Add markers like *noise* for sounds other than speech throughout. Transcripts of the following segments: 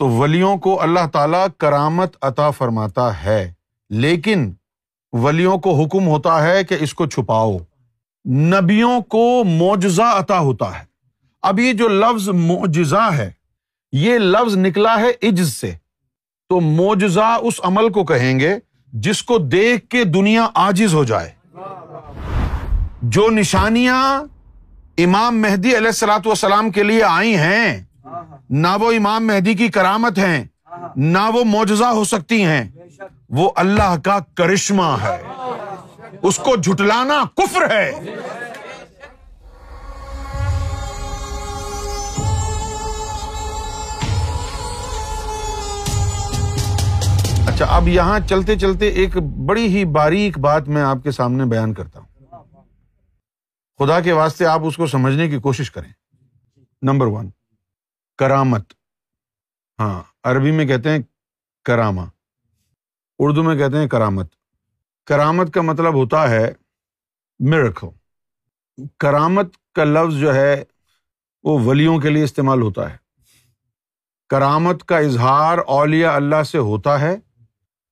تو ولیوں کو اللہ تعالیٰ کرامت عطا فرماتا ہے۔ لیکن ولیوں کو حکم ہوتا ہے کہ اس کو چھپاؤ۔ نبیوں کو معجزہ عطا ہوتا ہے۔ اب یہ جو لفظ معجزہ ہے، یہ لفظ نکلا ہے عجز سے۔ تو معجزہ اس عمل کو کہیں گے جس کو دیکھ کے دنیا آجز ہو جائے۔ جو نشانیاں امام مہدی علیہ السلاۃ والسلام کے لیے آئی ہیں نہ وہ امام مہدی کی کرامت ہیں، نہ وہ معجزہ ہو سکتی ہیں۔ وہ اللہ کا کرشمہ ہے۔ اس کو جھٹلانا کفر ہے۔ اچھا اب یہاں چلتے چلتے ایک بڑی ہی باریک بات میں آپ کے سامنے بیان کرتا ہوں۔ خدا کے واسطے آپ اس کو سمجھنے کی کوشش کریں۔ نمبر ون کرامت۔ ہاں عربی میں کہتے ہیں کراما۔ اردو میں کہتے ہیں کرامت۔ کرامت کا مطلب ہوتا ہے مرکو کرامت کا لفظ جو ہے، وہ ولیوں کے لیے استعمال ہوتا ہے۔ کرامت کا اظہار اولیا اللہ سے ہوتا ہے،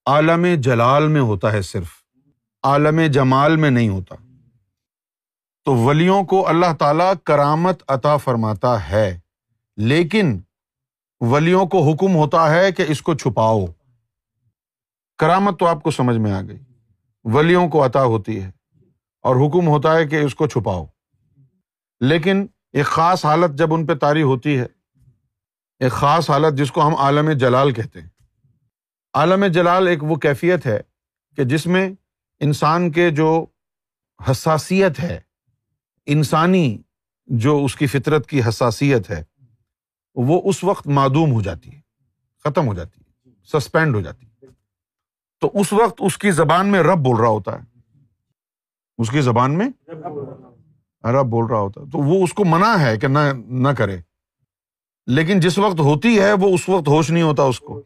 عالم جلال میں ہوتا ہے صرف۔ عالم جمال میں نہیں ہوتا۔ تو ولیوں کو اللہ تعالی کرامت عطا فرماتا ہے۔ لیکن ولیوں کو حکم ہوتا ہے کہ اس کو چھپاؤ۔ کرامت تو آپ کو سمجھ میں آ گئی۔ ولیوں کو عطا ہوتی ہے اور حکم ہوتا ہے کہ اس کو چھپاؤ۔ لیکن ایک خاص حالت جب ان پہ تاری ہوتی ہے، ایک خاص حالت جس کو ہم عالم جلال کہتے ہیں۔ عالم جلال ایک وہ کیفیت ہے کہ جس میں انسان کے جو حساسیت ہے، انسانی جو اس کی فطرت کی حساسیت ہے وہ اس وقت معدوم ہو جاتی ہے، ختم ہو جاتی ہے سسپینڈ ہو جاتی ہے۔ تو اس وقت اس کی زبان میں رب بول رہا ہوتا ہے۔ اس کی زبان میں رب بول رہا ہوتا ہے۔ تو وہ اس کو منع ہے کہ نہ نہ کرے۔ لیکن جس وقت ہوتی ہے، وہ اس وقت ہوش نہیں ہوتا اس کو۔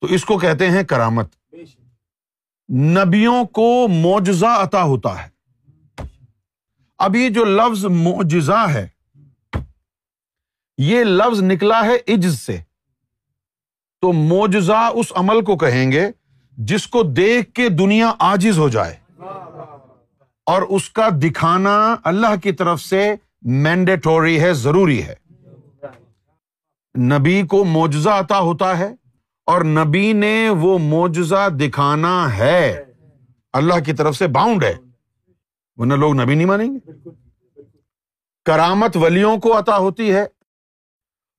تو اس کو کہتے ہیں کرامت۔ نبیوں کو معجزہ عطا ہوتا ہے۔ اب یہ جو لفظ معجزہ ہے یہ لفظ نکلا ہے عجز سے۔ تو معجزہ اس عمل کو کہیں گے جس کو دیکھ کے دنیا آجز ہو جائے۔ اور اس کا دکھانا اللہ کی طرف سے مینڈیٹوری ہے، ضروری ہے۔ نبی کو معجزہ عطا ہوتا ہے اور نبی نے وہ معجزہ دکھانا ہے۔ اللہ کی طرف سے باؤنڈ ہے۔ ورنہ لوگ نبی نہیں مانیں گے۔ کرامت ولیوں کو عطا ہوتی ہے۔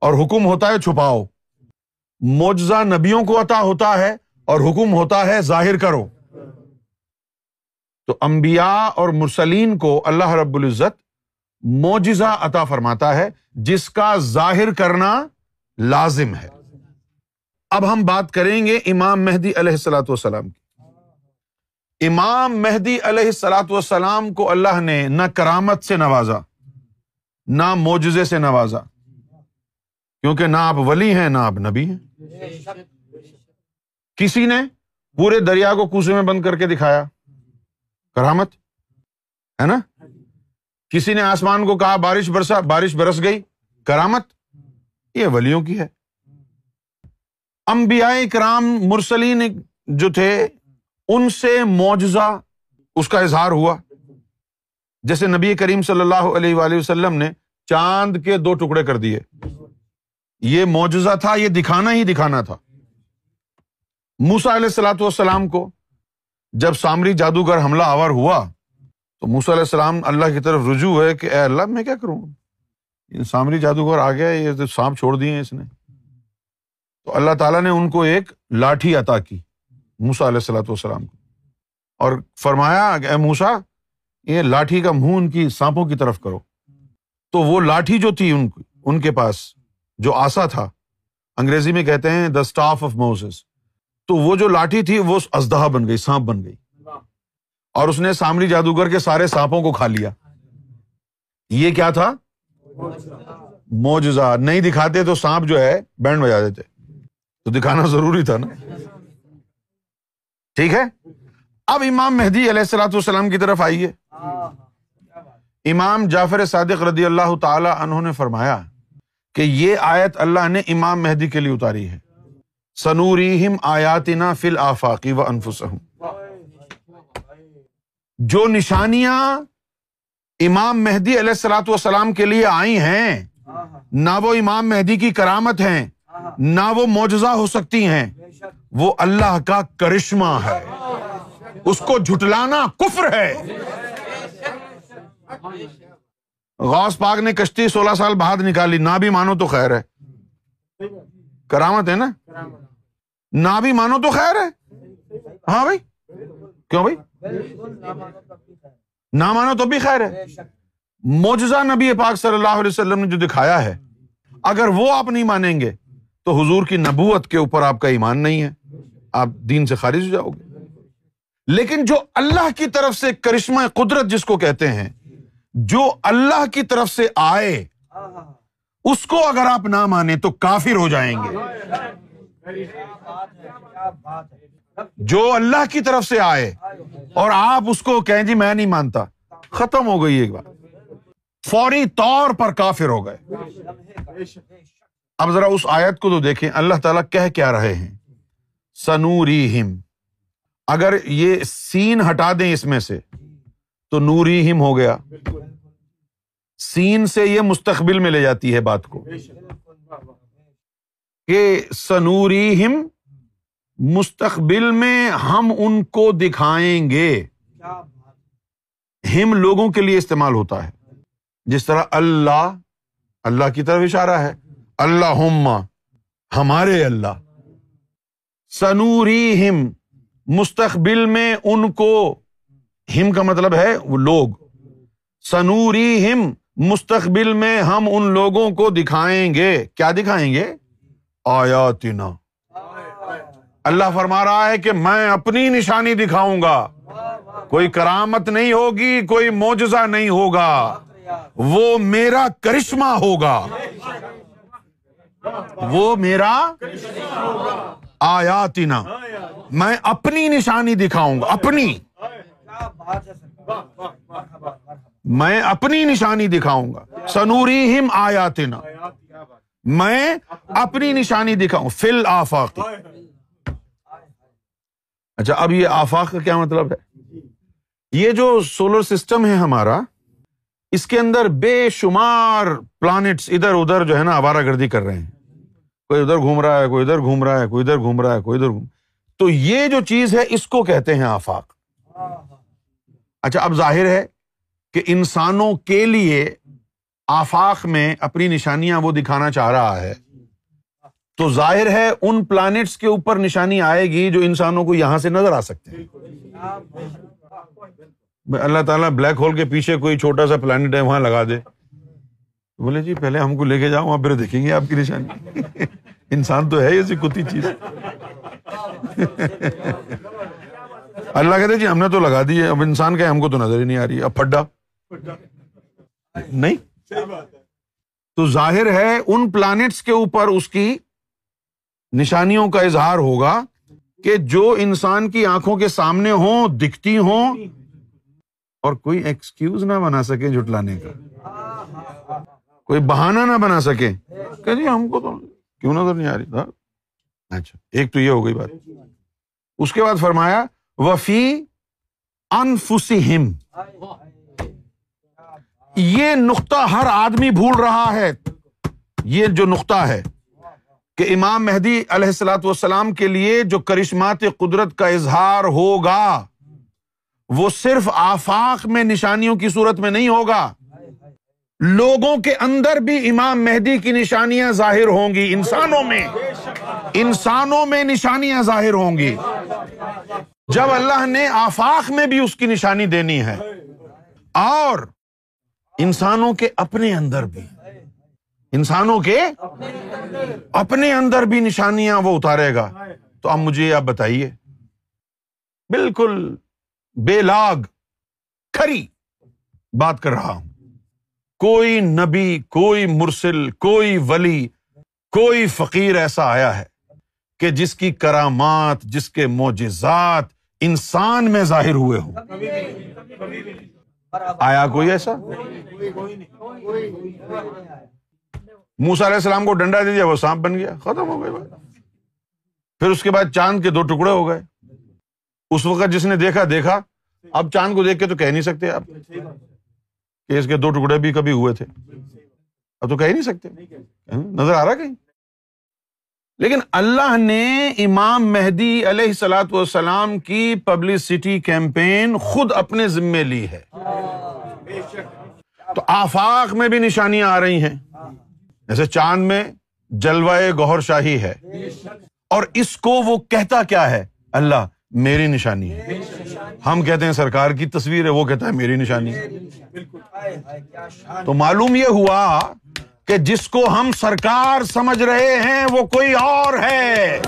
اور حکم ہوتا ہے چھپاؤ۔ معجزہ نبیوں کو عطا ہوتا ہے اور حکم ہوتا ہے ظاہر کرو۔ تو امبیا اور مرسلین کو اللہ رب العزت معجزہ عطا فرماتا ہے، جس کا ظاہر کرنا لازم ہے۔ اب ہم بات کریں گے امام مہدی علیہ السلاۃ والسلام کی۔ امام مہدی علیہ السلاۃ والسلام کو اللہ نے نہ کرامت سے نوازا، نہ معجزے سے نوازا۔ کیونکہ نہ آپ ولی ہیں نہ آپ نبی ہیں۔ کسی نے پورے دریا کو کوسے میں بند کر کے دکھایا؟ کرامت؟ ہے نا؟ کسی نے آسمان کو کہا بارش برسا، بارش برس گئی، کرامت؟ یہ ولیوں کی ہے۔ امبیا کرام مرسلین جو تھے، ان سے معجزہ اس کا اظہار ہوا۔ جیسے نبی کریم صلی اللہ علیہ وسلم نے چاند کے دو ٹکڑے کر دیے۔ یہ معجزہ تھا، یہ دکھانا ہی دکھانا تھا۔ موسا علیہ السلاۃ والسلام کو جب سامری جادوگر حملہ آور ہوا، تو موسا علیہ السلام اللہ کی طرف رجوع ہے کہ اے اللہ، میں کیا کروں؟ سامری جادوگر آ گیا یہ سانپ چھوڑ دیے اس نے۔ تو اللہ تعالیٰ نے ان کو ایک لاٹھی عطا کی موسا علیہ السلاۃ والسلام کو۔ اور فرمایا اے موسا یہ لاٹھی کا منہ ان کی سانپوں کی طرف کرو۔ تو وہ لاٹھی جو تھی ان ان کے پاس جو آسا تھا، انگریزی میں کہتے ہیں دا اسٹاف آف موزز تو وہ جو لاٹھی تھی، وہ ازدہا بن گئی، سانپ بن گئی۔ اور اس نے سامری جادوگر کے سارے سانپوں کو کھا لیا۔ یہ کیا تھا؟ موجزہ نہیں دکھاتے تو سانپ جو ہے، بینڈ بجا دیتے۔ تو دکھانا ضروری تھا نا۔ ٹھیک ہے؟ اب امام مہدی علیہ السلاۃ والسلام کی طرف آئیے۔ امام جعفر صادق رضی اللہ تعالی انہوں نے فرمایا کہ یہ آیت اللہ نے امام مہدی کے لیے اتاری ہے۔ سنوریم آیاتنا فل آفاقی و انفسم جو نشانیاں امام مہدی علیہ السلاۃ والسلام کے لیے آئی ہیں، نہ وہ امام مہدی کی کرامت ہیں، نہ وہ معجزہ ہو سکتی ہیں، وہ اللہ کا کرشمہ ہے۔ اس کو جھٹلانا کفر ہے۔ غوث پاک نے کشتی سولہ سال بعد نکالی۔ نہ بھی مانو تو خیر ہے۔ کرامت ہے نا؟ نہ بھی مانو تو خیر ہے۔ ہاں بھائی؟ کیوں بھائی؟ نہ مانو تو بھی خیر ہے۔ موجزہ نبی پاک صلی اللہ علیہ وسلم نے جو دکھایا ہے، اگر وہ آپ نہیں مانیں گے، تو حضور کی نبوت کے اوپر آپ کا ایمان نہیں ہے۔ آپ دین سے خارج ہو جاؤ گے۔ لیکن جو اللہ کی طرف سے کرشمہ قدرت جس کو کہتے ہیں جو اللہ کی طرف سے آئے، اس کو اگر آپ نہ مانے تو کافر ہو جائیں گے۔ جو اللہ کی طرف سے آئے اور آپ اس کو کہیں جی میں نہیں مانتا۔ ختم ہو گئی ایک بات۔ فوری طور پر کافر ہو گئے۔ اب ذرا اس آیت کو تو دیکھیں۔ اللہ تعالیٰ کہہ کیا رہے ہیں؟ سنوری ہم اگر یہ سین ہٹا دیں اس میں سے تو نوری ہم ہو گیا۔ سین سے یہ مستقبل میں لے جاتی ہے بات کو۔ کہ سنوری ہم مستقبل میں ہم ان کو دکھائیں گے۔ ہم لوگوں کے لیے استعمال ہوتا ہے۔ جس طرح اللہ اللہ کی طرف اشارہ ہے۔ اللہ ہمارے اللہ۔ سنوری ہم مستقبل میں ان کو ہم کا مطلب ہے وہ لوگ۔ سنوری ہم مستقبل میں ہم ان لوگوں کو دکھائیں گے۔ کیا دکھائیں گے؟ آیاتنا۔ اللہ فرما رہا ہے کہ میں اپنی نشانی دکھاؤں گا کوئی کرامت نہیں ہوگی، کوئی موجزہ نہیں ہوگا۔ وہ میرا کرشمہ ہوگا۔ وہ میرا آیاتنا۔ میں اپنی نشانی دکھاؤں گا اپنی۔ میں اپنی نشانی دکھاؤں گا۔ سنوری ہم آیاتنا۔ میں اپنی نشانی دکھاؤں۔ فل آفاق اچھا اب یہ آفاق کا کیا مطلب ہے؟ یہ جو سولر سسٹم ہے ہمارا، اس کے اندر بے شمار پلانٹس ادھر ادھر جو ہے نا آوارہ گردی کر رہے ہیں۔ کوئی ادھر گھوم رہا ہے، کوئی ادھر گھوم رہا ہے، کوئی ادھر گھوم رہا ہے، کوئی ادھر گھوم۔ تو یہ جو چیز ہے، اس کو کہتے ہیں آفاق۔ اچھا اب ظاہر ہے کہ انسانوں کے لیے آفاق میں اپنی نشانیاں وہ دکھانا چاہ رہا ہے۔ تو ظاہر ہے ان پلانٹس کے اوپر نشانی آئے گی جو انسانوں کو یہاں سے نظر آ سکتے ہیں۔ اللہ تعالیٰ بلیک ہول کے پیچھے کوئی چھوٹا سا پلانٹ ہے، وہاں لگا دے۔ بولے جی پہلے ہم کو لے کے جاؤ، وہاں پھر دیکھیں گے آپ کی نشانی۔ انسان تو ہے ایسی کتی چیز۔ اللہ کہتے جی ہم نے تو لگا دی ہے، اب انسان کا ہم کو تو نظر ہی نہیں آ رہی، اب پڈا نہیں۔ تو ظاہر ہے ان پلانٹس کے اوپر اس کی نشانیوں کا اظہار ہوگا کہ جو انسان کی آنکھوں کے سامنے ہوں، دکھتی ہوں، اور کوئی ایکسکیوز نہ بنا سکے جٹلانے کا۔ کوئی بہانا نہ بنا سکے۔ کہ جی ہم کو تو کیوں نظر نہیں آ رہی؟ تھا اچھا ایک تو یہ ہو گئی بات۔ اس کے بعد فرمایا وفی انفسم یہ نقطہ ہر آدمی بھول رہا ہے۔ یہ جو نقطہ ہے کہ امام مہدی علیہ السلاۃ والسلام کے لیے جو کرشمات قدرت کا اظہار ہوگا، وہ صرف آفاق میں نشانیوں کی صورت میں نہیں ہوگا۔ لوگوں کے اندر بھی امام مہدی کی نشانیاں ظاہر ہوں گی۔ انسانوں میں انسانوں میں نشانیاں ظاہر ہوں گی۔ جب اللہ نے آفاق میں بھی اس کی نشانی دینی ہے، اور انسانوں کے اپنے اندر بھی، انسانوں کے اپنے اندر بھی نشانیاں وہ اتارے گا۔ تو اب مجھے آپ بتائیے، بالکل بے لاگ، کھری بات کر رہا ہوں۔ کوئی نبی، کوئی مرسل، کوئی ولی، کوئی فقیر ایسا آیا ہے کہ جس کی کرامات، جس کے معجزات انسان میں ظاہر ہوئے ہوں۔ آیا کوئی ایسا؟ موسا علیہ السلام کو ڈنڈا دے دیا، وہ سانپ بن گیا، ختم ہو گئی بات۔ پھر اس کے بعد چاند کے دو ٹکڑے ہو گئے۔ اس وقت جس نے دیکھا دیکھا۔ اب چاند کو دیکھ کے تو کہہ نہیں سکتے آپ کہ اس کے دو ٹکڑے بھی کبھی ہوئے تھے۔ اب تو کہہ نہیں سکتے۔ نظر آ رہا کہیں؟ لیکن اللہ نے امام مہدی علیہ سلاۃ والسلام کی پبلسٹی کیمپین خود اپنے ذمے لی ہے۔ تو آفاق میں بھی نشانیاں آ رہی ہیں۔ جیسے چاند میں جلوائے گوہر شاہی ہے۔ اور اس کو وہ کہتا کیا ہے؟ اللہ، میری نشانی ہے۔ ہم کہتے ہیں سرکار کی تصویر ہے، وہ کہتا ہے میری نشانی ہے۔ تو معلوم یہ ہوا کہ جس کو ہم سرکار سمجھ رہے ہیں، وہ کوئی اور ہے۔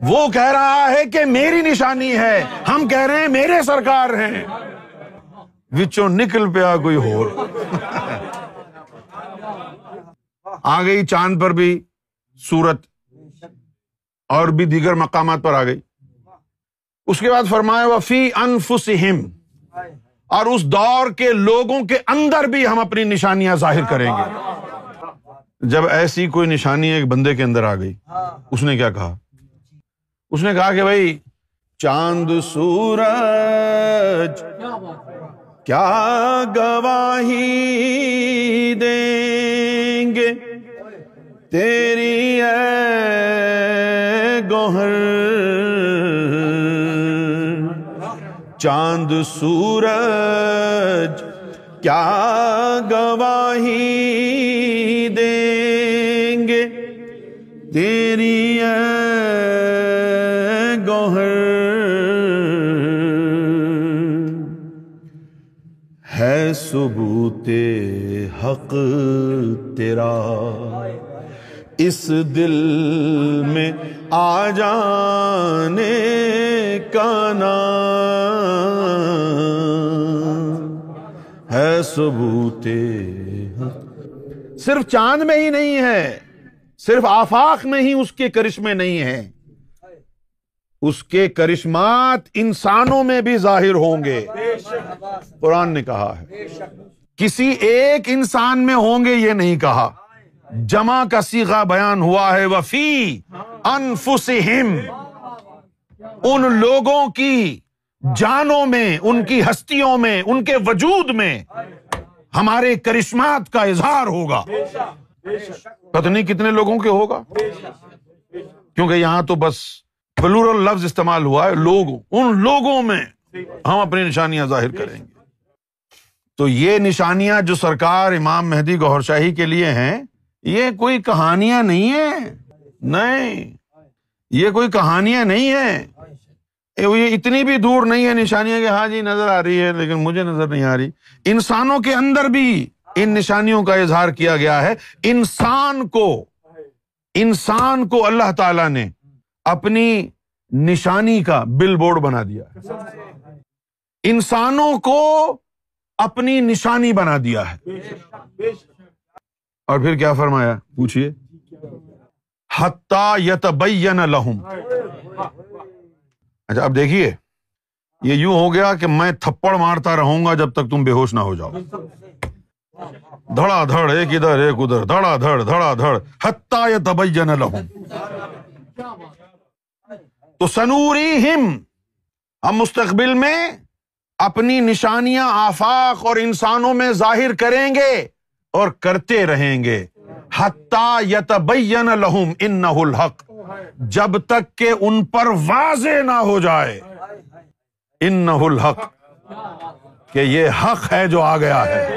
وہ کہہ رہا ہے کہ میری نشانی ہے۔ ہم کہہ رہے ہیں میرے سرکار ہیں۔ وچوں نکل پیا کوئی ہو آ گئی چاند پر بھی سورت اور بھی دیگر مقامات پر آ گئی۔ اس کے بعد فرمایا، وفی انفسہم۔ اور اس دور کے لوگوں کے اندر بھی ہم اپنی نشانیاں ظاہر کریں گے۔ جب ایسی کوئی نشانی ایک بندے کے اندر آ گئی، اس نے کیا کہا؟ اس نے کہا کہ بھائی، چاند سورج کیا گواہی دیں گے؟ تیری گوہر چاند سورج کیا گواہی دیں گے؟ تیری گوہر۔ ہے ثبوت حق تیرا۔ اس دل میں آ جانے کا ہے ثبوت صرف چاند میں ہی نہیں ہے، صرف آفاق میں ہی اس کے کرشمے نہیں ہیں۔ اس کے کرشمات انسانوں میں بھی ظاہر ہوں گے۔ قرآن نے کہا ہے، کسی ایک انسان میں ہوں گے یہ نہیں کہا۔ جمع کا سیگا بیان ہوا ہے، وفی انفسہم۔ ان لوگوں کی جانوں میں، ان کی ہستیوں میں، ان کے وجود میں ہمارے کرشمات کا اظہار ہوگا۔ پتہ نہیں کتنے لوگوں کے ہوگا؟ کیونکہ یہاں تو بس پلورل لفظ استعمال ہوا ہے، لوگوں۔ ان لوگوں میں ہم اپنی نشانیاں ظاہر کریں گے۔ تو یہ نشانیاں جو سرکار امام مہدی گور شاہی کے لیے ہیں یہ کوئی کہانیاں نہیں ہیں۔ نہیں، یہ کوئی کہانیاں نہیں ہیں۔ یہ اتنی بھی دور نہیں ہے نشانیاں کہ ہاں جی نظر آ رہی ہے، لیکن مجھے نظر نہیں آ رہی۔ انسانوں کے اندر بھی ان نشانیوں کا اظہار کیا گیا ہے۔ انسان کو انسان کو اللہ تعالی نے اپنی نشانی کا بل بورڈ بنا دیا انسانوں کو اپنی نشانی بنا دیا ہے۔ اور پھر کیا فرمایا؟ پوچھیے یتبین لہم اچھا اب دیکھیے یہ یوں ہو گیا کہ میں تھپڑ مارتا رہوں گا جب تک تم بے ہوش نہ ہو جاؤ۔ دھڑا دھڑ ایک ادھر ایک ادھر۔ دھڑا دھڑ دھڑا دھڑ۔ ہتا یتبین لہم تو سنوری ہم ہم مستقبل میں اپنی نشانیاں آفاق اور انسانوں میں ظاہر کریں گے۔ اور کرتے رہیں گے۔ حتیٰ یتبین لہم ان الحق، جب تک کہ ان پر واضح نہ ہو جائے۔ ان الحق، کہ یہ حق ہے جو آ گیا ہے۔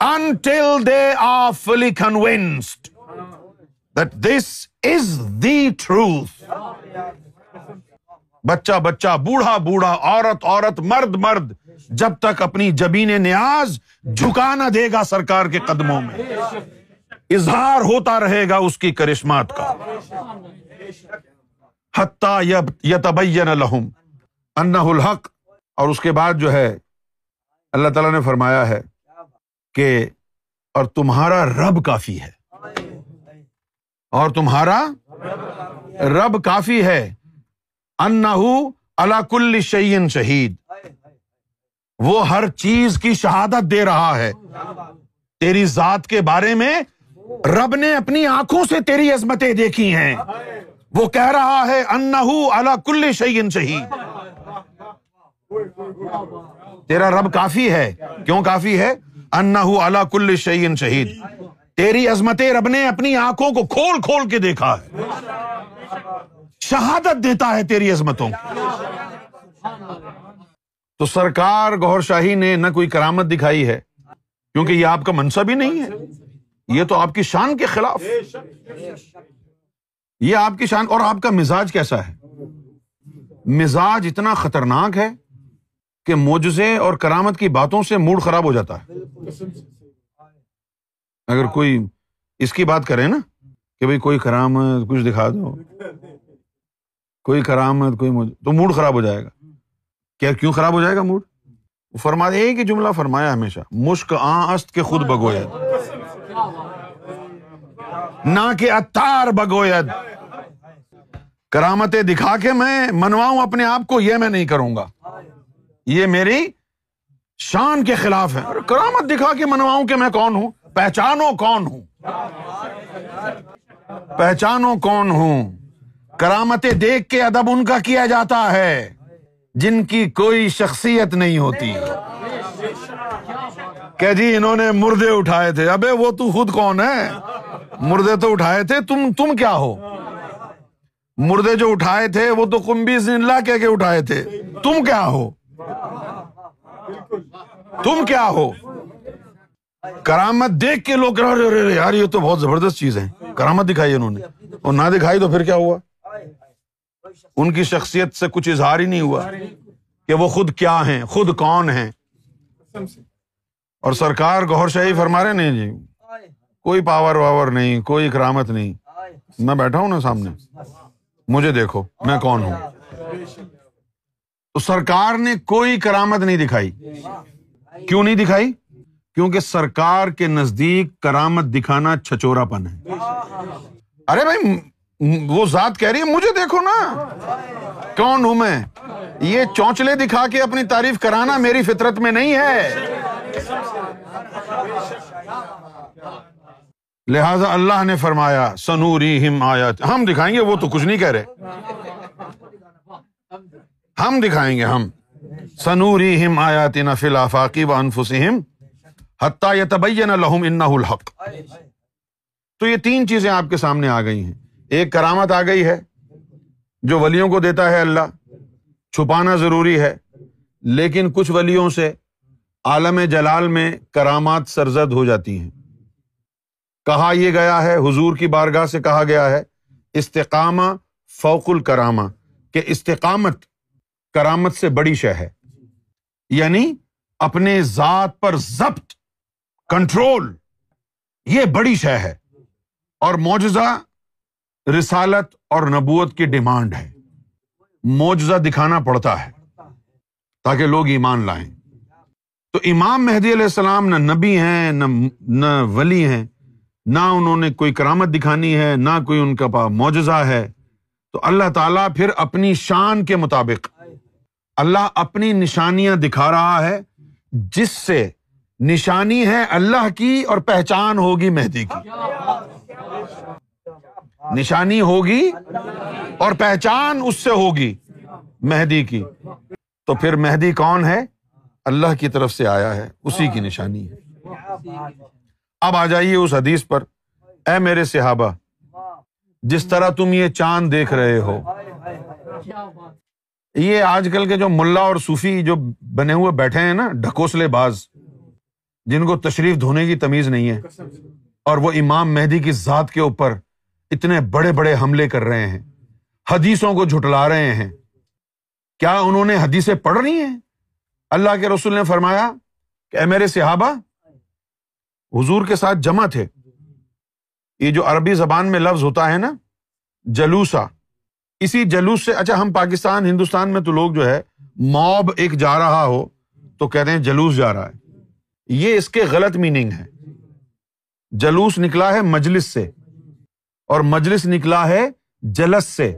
Until they are fully convinced that this is the truth بچہ بچہ، بوڑھا بوڑھا، عورت عورت، مرد مرد جب تک اپنی جبین نیاز جھکا نہ دے گا سرکار کے قدموں میں۔ اظہار ہوتا رہے گا اس کی کرشمات کا۔ حتیٰ یتبین لہم انہ الحق۔ اور اس کے بعد جو ہے، اللہ تعالیٰ نے فرمایا ہے کہ اور تمہارا رب کافی ہے۔ اور تمہارا رب کافی ہے۔ انہ اللہ کل شعین شہید۔ وہ ہر چیز کی شہادت دے رہا ہے۔ تیری ذات کے بارے میں رب نے اپنی آنکھوں سے تیری عظمتیں دیکھی ہیں۔ وہ کہہ رہا ہے اللہ کل شعین شہید۔ تیرا رب کافی ہے۔ کیوں کافی ہے؟ اللہ کل شعین شہید۔ تیری عظمت رب نے اپنی آنکھوں کو کھول کھول کے دیکھا ہے۔ شہادت دیتا ہے تیری عظمتوں۔ تو سرکار گور شاہی نے نہ کوئی کرامت دکھائی ہے، کیونکہ یہ آپ کا منصب ہی نہیں ہے۔ یہ تو آپ کی شان کے خلاف۔ یہ آپ کی شان، اور آپ کا مزاج کیسا ہے؟ مزاج اتنا خطرناک ہے کہ موجے اور کرامت کی باتوں سے موڈ خراب ہو جاتا ہے۔ اگر کوئی اس کی بات کرے نا کہ بھائی کوئی کرامت کچھ دکھا دو، کوئی کرامت، کوئی تو موڈ خراب ہو جائے گا۔ کیا کیوں خراب ہو جائے گا موڈ فرما ایک ہی جملہ فرمایا ہمیشہ، مشک آ است کے خود بگوید۔ نہ کہ اتار بگوید۔ کرامتیں دکھا کے میں منواؤں اپنے آپ کو، یہ میں نہیں کروں گا۔ یہ میری شان کے خلاف ہے۔ کرامت دکھا کے منواؤں کہ میں کون ہوں؟ پہچانو کون ہوں؟ پہچانو کون ہوں؟ کرامتیں دیکھ کے ادب ان کا کیا جاتا ہے۔ جن کی کوئی شخصیت نہیں ہوتی۔ کہ جی انہوں نے مردے اٹھائے تھے۔ ابے وہ تو خود کون ہے؟ مردے تو اٹھائے تھے۔ تم تم کیا ہو؟ مردے جو اٹھائے تھے، وہ تو کمبی اللہ کہہ کے اٹھائے تھے۔ تم کیا ہو؟ تم کیا ہو؟ کرامت دیکھ کے لوگ یار، یہ تو بہت زبردست چیز ہے۔ کرامت دکھائی انہوں نے۔ اور نہ دکھائی تو پھر کیا ہوا؟ ان کی شخصیت سے کچھ اظہار ہی نہیں ہوا کہ وہ خود کیا ہیں، خود کون ہیں۔ اور سرکار گور شاہی فرما رہے نہیں جی کوئی پاور واور نہیں، کوئی کرامت نہیں۔ میں بیٹھا ہوں نا سامنے۔ مجھے دیکھو، میں کون ہوں۔ تو سرکار نے کوئی کرامت نہیں دکھائی۔ کیوں نہیں دکھائی؟ کیونکہ سرکار کے نزدیک کرامت دکھانا چھچورا پن ہے۔ ارے بھائی وہ ذات کہہ رہی ہے، مجھے دیکھو نا۔ کون ہوں میں؟ یہ چونچلے دکھا کے اپنی تعریف کرانا میری فطرت میں نہیں ہے۔ لہذا اللہ نے فرمایا سنوری ہم آیات۔ ہم دکھائیں گے، وہ تو کچھ نہیں کہہ رہے۔ ہم دکھائیں گے، ہم۔ سنوری ہم آیات نفل آفاقی و انفسم حتیٰ یتبین لہم انہ الحق۔ تو یہ تین چیزیں آپ کے سامنے آ گئی ہیں۔ ایک کرامت آ گئی ہے جو ولیوں کو دیتا ہے اللہ، چھپانا ضروری ہے۔ لیکن کچھ ولیوں سے عالم جلال میں کرامات سرزد ہو جاتی ہیں۔ کہا یہ گیا ہے، حضور کی بارگاہ سے کہا گیا ہے، استقامہ فوق الکرامہ، کہ استقامت کرامت سے بڑی شہ ہے۔ یعنی اپنے ذات پر ضبط، کنٹرول، یہ بڑی شہ ہے۔ اور معجزہ رسالت اور نبوت کی ڈیمانڈ ہے۔ معجزہ دکھانا پڑتا ہے تاکہ لوگ ایمان لائیں۔ تو امام مہدی علیہ السلام نہ نبی ہیں، نہ نہ ولی ہیں، نہ انہوں نے کوئی کرامت دکھانی ہے، نہ کوئی ان کا پا معجزہ ہے۔ تو اللہ تعالیٰ پھر اپنی شان کے مطابق اللہ اپنی نشانیاں دکھا رہا ہے، جس سے نشانی ہے اللہ کی اور پہچان ہوگی مہدی کی۔ نشانی ہوگی اور پہچان اس سے ہوگی مہدی کی۔ تو پھر مہدی کون ہے؟ اللہ کی طرف سے آیا ہے، اسی کی نشانی ہے۔ اب آ جائیے اس حدیث پر۔ اے میرے صحابہ، جس طرح تم یہ چاند دیکھ رہے ہو، یہ آج کل کے جو ملا اور صوفی جو بنے ہوئے بیٹھے ہیں نا، ڈھکوسلے باز، جن کو تشریف دھونے کی تمیز نہیں ہے، اور وہ امام مہدی کی ذات کے اوپر اتنے بڑے بڑے حملے کر رہے ہیں، حدیثوں کو جھٹلا رہے ہیں۔ کیا انہوں نے حدیثیں پڑھ رہی ہیں؟ اللہ کے رسول نے فرمایا کہ اے میرے صحابہ، حضور کے ساتھ جمع تھے۔ یہ جو عربی زبان میں لفظ ہوتا ہے نا جلوسا اسی جلوس سے اچھا ہم پاکستان، ہندوستان میں تو لوگ جو ہے، موب ایک جا رہا ہو تو کہتے ہیں جلوس جا رہا ہے۔ یہ اس کے غلط میننگ ہے۔ جلوس نکلا ہے مجلس سے۔ اور مجلس نکلا ہے جلس سے،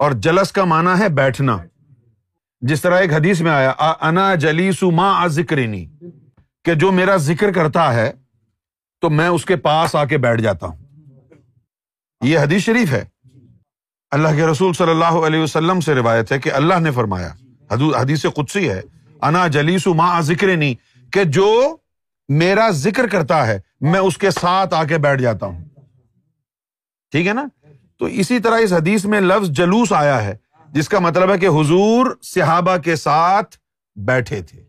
اور جلس کا مانا ہے بیٹھنا۔ جس طرح ایک حدیث میں آیا انا جلیسو ماں ذکر کہ جو میرا ذکر کرتا ہے، تو میں اس کے پاس آ کے بیٹھ جاتا ہوں۔ یہ حدیث شریف ہے۔ اللہ کے رسول صلی اللہ علیہ وسلم سے روایت ہے کہ اللہ نے فرمایا حدیث قدسی ہے، انا جلیس ماں ذکر نہیں کہ جو میرا ذکر کرتا ہے، میں اس کے ساتھ آ کے بیٹھ جاتا ہوں۔ ٹھیک ہے نا؟ تو اسی طرح اس حدیث میں لفظ جلوس آیا ہے، جس کا مطلب ہے کہ حضور صحابہ کے ساتھ بیٹھے تھے۔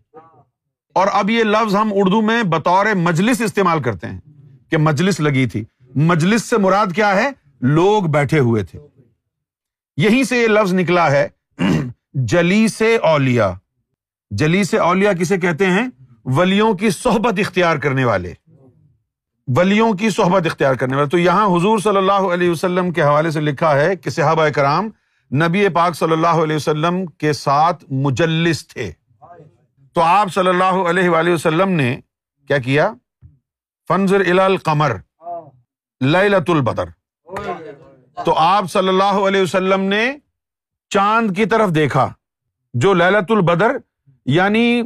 اور اب یہ لفظ ہم اردو میں بطور مجلس استعمال کرتے ہیں کہ مجلس لگی تھی۔ مجلس سے مراد کیا ہے؟ لوگ بیٹھے ہوئے تھے۔ یہیں سے یہ لفظ نکلا ہے جلی سے اولیا جلی سے اولیا کسے کہتے ہیں؟ ولیوں کی صحبت اختیار کرنے والے۔ ولیوں کی صحبت اختیار کرنے والے۔ تو یہاں حضور صلی اللہ علیہ وسلم کے حوالے سے لکھا ہے کہ صحابہ کرام نبی پاک صلی اللہ علیہ وسلم کے ساتھ مجلس تھے۔ تو آپ صلی اللہ علیہ وآلہ وسلم نے کیا کیا؟ فنزر القمر لت البدر۔ تو آپ صلی اللہ علیہ وسلم نے چاند کی طرف دیکھا، جو للت البدر یعنی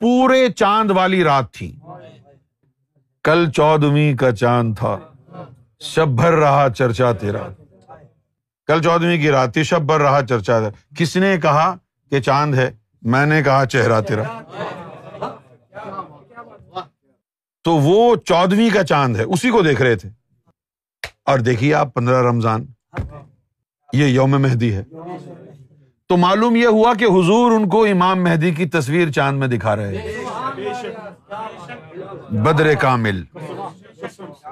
پورے چاند والی رات تھی۔ کل چودہویں کا چاند تھا۔ شب بھر رہا چرچا تیرا۔ کل چودہویں کی رات تھی، شب بھر رہا چرچا۔ تھا کس نے کہا کہ چاند ہے؟ میں نے کہا چہرہ تیرا۔ تو وہ چودہویں کا چاند ہے، اسی کو دیکھ رہے تھے۔ اور دیکھیے آپ، پندرہ رمضان۔ یہ یوم مہدی ہے۔ تو معلوم یہ ہوا کہ حضور ان کو امام مہدی کی تصویر چاند میں دکھا رہے ہیں۔ بدر کامل۔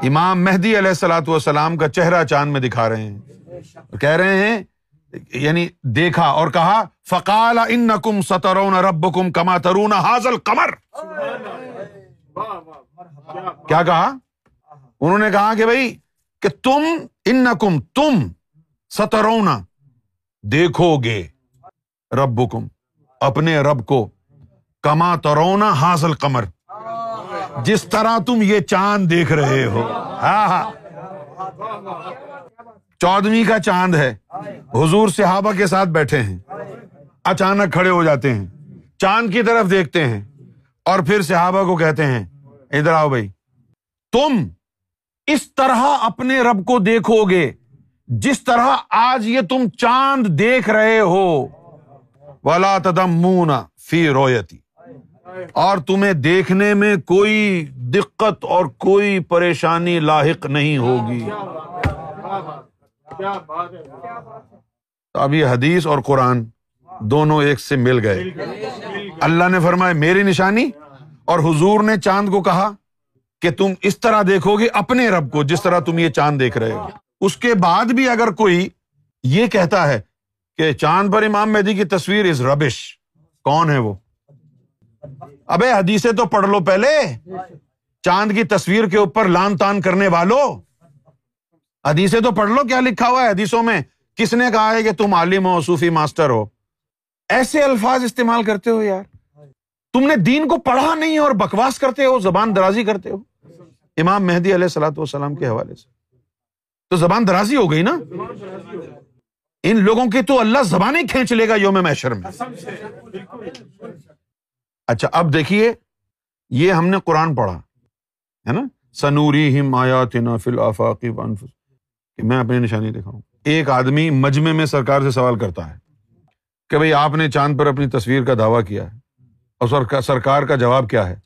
امام مہدی علیہ السلاۃ والسلام کا چہرہ چاند میں دکھا رہے ہیں۔ کہہ رہے ہیں یعنی دیکھا اور کہا، فقال ان کم سترون رب کم کما ترون حاضل کمر کیا کہا؟ انہوں نے کہا کہ بھائی، کہ تم ان کم تم سترونا دیکھو گے رب کم اپنے رب کو، کما ترونا حاصل کمر جس طرح تم یہ چاند دیکھ رہے ہو۔ ہاں ہاں۔ چودہویں کا چاند ہے۔ حضور صحابہ کے ساتھ بیٹھے ہیں۔ اچانک کھڑے ہو جاتے ہیں۔ چاند کی طرف دیکھتے ہیں۔ اور پھر صحابہ کو کہتے ہیں، ادھر آؤ بھائی۔ تم اس طرح اپنے رب کو دیکھو گے۔ جس طرح آج یہ تم چاند دیکھ رہے ہو۔ ولا تدم فی رویتی اور تمہیں دیکھنے میں کوئی دقت اور کوئی پریشانی لاحق نہیں ہوگی۔ اب یہ حدیث اور قرآن دونوں ایک سے مل گئے۔ اللہ نے فرمایا میری نشانی؟ اور حضور نے چاند کو کہا کہ تم اس طرح دیکھو گے اپنے رب کو جس طرح تم یہ چاند دیکھ رہے ہو۔ اس کے بعد بھی اگر کوئی یہ کہتا ہے کہ چاند پر امام مہدی کی تصویر از ربش کون ہے وہ؟ ابے حدیثیں تو پڑھ لو پہلے۔ چاند کی تصویر کے اوپر لان تان کرنے والوں حدیثیں تو پڑھ لو کیا لکھا ہوا ہے حدیثوں میں۔ کس نے کہا ہے کہ تم عالم ہو، صوفی ماسٹر ہو۔ ایسے الفاظ استعمال کرتے ہو یار۔ تم نے دین کو پڑھا نہیں اور بکواس کرتے ہو، زبان درازی کرتے ہو۔ امام مہدی علیہ السلاۃ والسلام کے حوالے سے۔ تو زبان درازی ہو گئی نا؟ ان لوگوں کی تو اللہ زبانیں کھینچ لے گا یوم میشر میں۔ اچھا اب دیکھیے، یہ ہم نے قرآن پڑھا، ہے نا؟ سنوری ہم آیات فل آفاقی کہ میں اپنی نشانی دکھاؤں۔ ایک آدمی مجمے میں سرکار سے سوال کرتا ہے کہ بھائی آپ نے چاند پر اپنی تصویر کا دعویٰ کیا ہے؟ اور سرکار کا جواب کیا ہے؟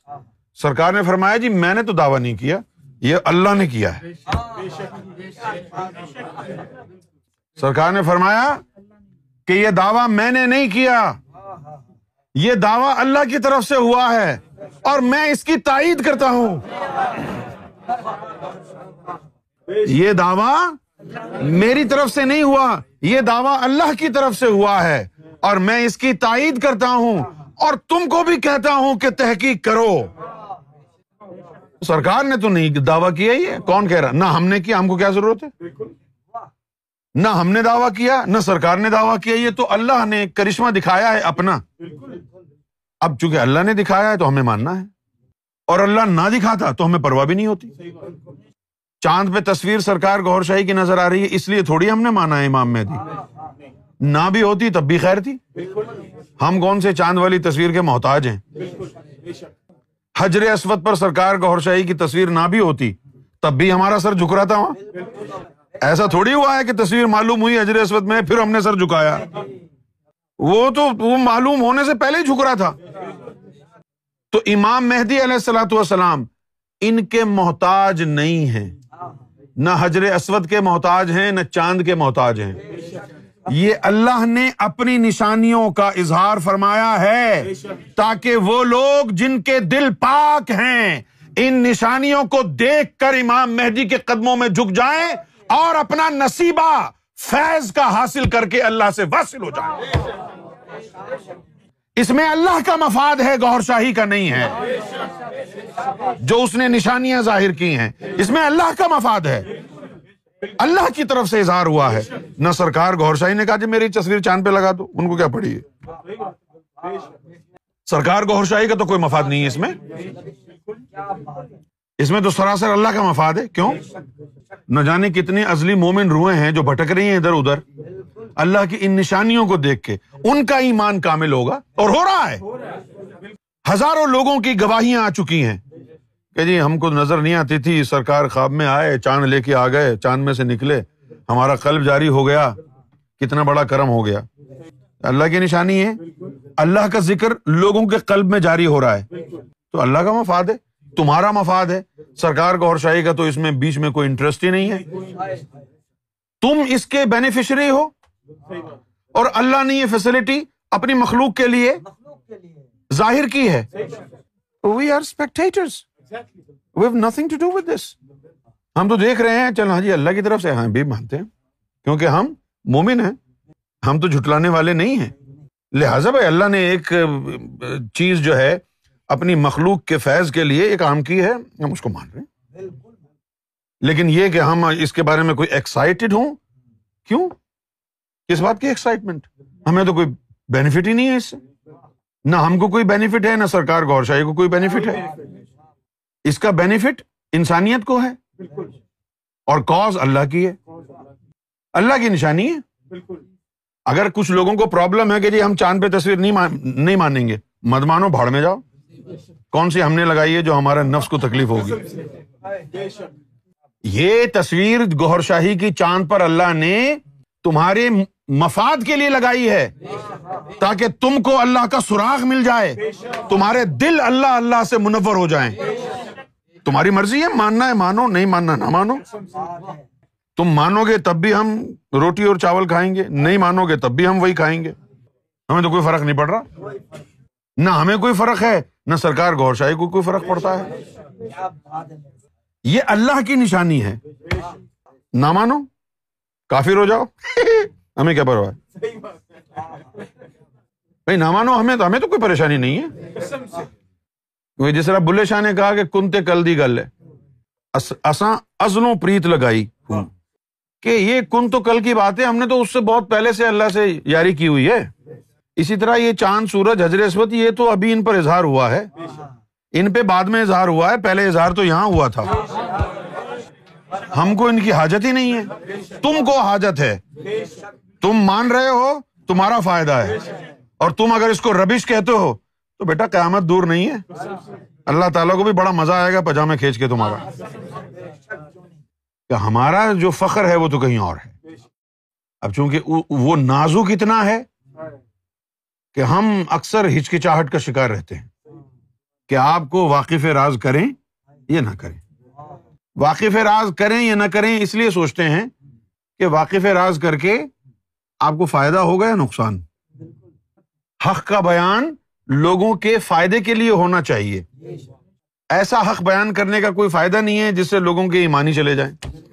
سرکار نے فرمایا جی میں نے تو دعویٰ نہیں کیا، یہ اللہ نے کیا ہے۔ سرکار نے فرمایا کہ یہ دعویٰ میں نے نہیں کیا۔ یہ دعویٰ اللہ کی طرف سے ہوا ہے اور میں اس کی تائید کرتا ہوں۔ یہ دعویٰ میری طرف سے نہیں ہوا، یہ دعویٰ اللہ کی طرف سے ہوا ہے اور میں اس کی تائید کرتا ہوں اور تم کو بھی کہتا ہوں کہ تحقیق کرو۔ سرکار نے تو نہیں دعویٰ کیا یہ؟ کون کہہ رہا؟ نہ ہم نے کیا، ہم کو کیا ضرورت ہے؟ نہ ہم نے دعویٰ کیا، نہ سرکار نے دعویٰ کیا، یہ تو اللہ نے کرشمہ دکھایا ہے اپنا۔ اب چونکہ اللہ نے دکھایا ہے تو ہمیں ماننا ہے۔ اور اللہ نہ دکھاتا تو ہمیں پرواہ بھی نہیں ہوتی۔ چاند پہ تصویر سرکار گور شاہی کی نظر آ رہی ہے، اس لیے تھوڑی ہم نے مانا ہے امام مہدی۔ نہ بھی ہوتی تب بھی خیر تھی۔ ہم کون سے چاند والی تصویر کے محتاج ہیں؟ حجر اسود پر سرکار گور شاہی کی تصویر نہ بھی ہوتی، تب بھی ہمارا سر جھک رہا تھا وہاں ایسا تھوڑی ہوا ہے کہ تصویر معلوم ہوئی حجر اسود میں، پھر ہم نے سر جھکایا۔ وہ تو، وہ معلوم ہونے سے پہلے ہی جھک رہا تھا۔ تو امام مہدی علیہ السلاۃ والسلام ان کے محتاج نہیں ہیں۔ نہ حجر اسود کے محتاج ہیں، نہ چاند کے محتاج ہیں۔ یہ اللہ نے اپنی نشانیوں کا اظہار فرمایا ہے تاکہ وہ لوگ جن کے دل پاک ہیں، ان نشانیوں کو دیکھ کر امام مہدی کے قدموں میں جھک جائیں۔ اور اپنا نصیبہ فیض کا حاصل کر کے اللہ سے واصل ہو جائیں اس میں اللہ کا مفاد ہے گور شاہی کا نہیں ہے۔ جو اس نے نشانیاں ظاہر کی ہیں، اس میں اللہ کا مفاد ہے۔ اللہ کی طرف سے اظہار ہوا ہے۔ نہ سرکار گور شاہی نے کہا جی میری تصویر چاند پہ لگا دو، ان کو کیا پڑی ہے؟ سرکار گور شاہی کا تو کوئی مفاد نہیں ہے اس میں۔ اس میں تو سراسر اللہ کا مفاد ہے۔ کیوں؟ نہ جانے کتنی ازلی مومن روئے ہیں جو بھٹک رہی ہیں ادھر ادھر۔ اللہ کی ان نشانیوں کو دیکھ کے ان کا ایمان کامل ہوگا اور ہو رہا ہے۔ ہزاروں لوگوں کی گواہیاں آ چکی ہیں کہ جی ہم کو نظر نہیں آتی تھی، سرکار خواب میں آئے، چاند لے کے آ گئے، چاند میں سے نکلے، ہمارا قلب جاری ہو گیا۔ کتنا بڑا کرم ہو گیا۔ اللہ کی نشانی ہے۔ اللہ کا ذکر لوگوں کے قلب میں جاری ہو رہا ہے۔ تو اللہ کا مفاد ہے۔ تمہارا مفاد ہے۔ سرکار گور شاہی کا تو اس میں بیچ میں کوئی انٹرسٹ ہی نہیں ہے۔ تم اس کے بینیفیشری ہو۔ اور اللہ نے یہ فیسلٹی اپنی مخلوق کے لیے ظاہر کی ہے۔ We are we've nothing to do with this ہم تو دیکھ رہے ہیں۔ چل ہاں جی اللہ کی طرف سے۔ ہاں بھی مانتے ہیں۔ کیونکہ ہم مومن ہیں۔ ہم تو جھٹلانے والے نہیں ہیں۔ لہٰذا بھائی، اللہ نے ایک چیز جو ہے اپنی مخلوق کے فیض کے لیے ایک کام کی ہے، ہم اس کو مان رہے ہیں۔ لیکن یہ کہ ہم اس کے بارے میں کوئی ایکسائٹیڈ ہوں، کیوں؟ کس بات کی ایکسائٹمنٹ ہمیں تو کوئی بینیفٹ ہی نہیں ہے اس سے۔ نہ ہم کو کوئی بینیفٹ ہے، نہ سرکار گور شاہی کو کوئی بینیفٹ ہے۔ اس کا بینیفٹ انسانیت کو ہے۔ اور کاز اللہ کی ہے۔ اللہ کی نشانی ہے۔ اگر کچھ لوگوں کو پرابلم ہے کہ جی ہم چاند پہ تصویر نہیں مانیں گے مد مانو، بھاڑ میں جاؤ۔ کون سی ہم نے لگائی ہے جو ہمارے نفس کو تکلیف ہوگی؟ یہ تصویر گوہر شاہی کی چاند پر اللہ نے تمہارے مفاد کے لیے لگائی ہے تاکہ تم کو اللہ کا سراغ مل جائے، تمہارے دل اللہ اللہ سے منور ہو جائیں۔ تمہاری مرضی ہے، ماننا ہے، مانو، نہیں ماننا نہ مانو۔ تم مانو گے تب بھی ہم روٹی اور چاول کھائیں گے، نہیں مانو گے تب بھی ہم وہی کھائیں گے۔ ہمیں تو کوئی فرق نہیں پڑ رہا۔ نہ ہمیں کوئی فرق ہے نہ سرکار گور شاہی کو کوئی فرق پڑتا ہے؟ یہ اللہ کی نشانی ہے۔ نہ مانو؟ کافر ہو جاؤ۔ *laughs* ہمیں کیا پرواہ؟ بھائی نہ مانو ہمیں تو ہمیں تو کوئی پریشانی نہیں ہے۔ جس طرح بلے شاہ نے کہا کہ کنتے کل دی گل ہے۔ ازلوں پریت لگائی۔ کہ یہ کن تو کل کی بات ہے ہم نے تو اس سے بہت پہلے سے اللہ سے یاری کی ہوئی ہے۔ اسی طرح یہ چاند، سورج حضر اسود، یہ تو ابھی ان پر اظہار ہوا ہے۔ ان پہ بعد میں اظہار ہوا ہے۔ پہلے اظہار تو یہاں ہوا تھا۔ ہم کو ان کی حاجت ہی نہیں ہے۔ تم کو حاجت ہے۔ تم مان رہے ہو، تمہارا فائدہ ہے۔ اور تم اگر اس کو ربش کہتے ہو، تو بیٹا قیامت دور نہیں ہے۔ اللہ تعالیٰ کو بھی بڑا مزہ آئے گا پجامے کھینچ کے تمہارا۔ کہ ہمارا جو فخر ہے وہ تو کہیں اور ہے۔ اب چونکہ وہ نازک اتنا ہے کہ ہم اکثر ہچکچاہٹ کا شکار رہتے ہیں۔ کہ آپ کو واقف راز کریں یا نہ کریں۔ واقف راز کریں یا نہ کریں، اس لیے سوچتے ہیں کہ واقف راز کر کے آپ کو فائدہ ہوگا یا نقصان۔ حق کا بیان لوگوں کے فائدے کے لیے ہونا چاہیے۔ ایسا حق بیان کرنے کا کوئی فائدہ نہیں ہے جس سے لوگوں کے ایمانی چلے جائیں۔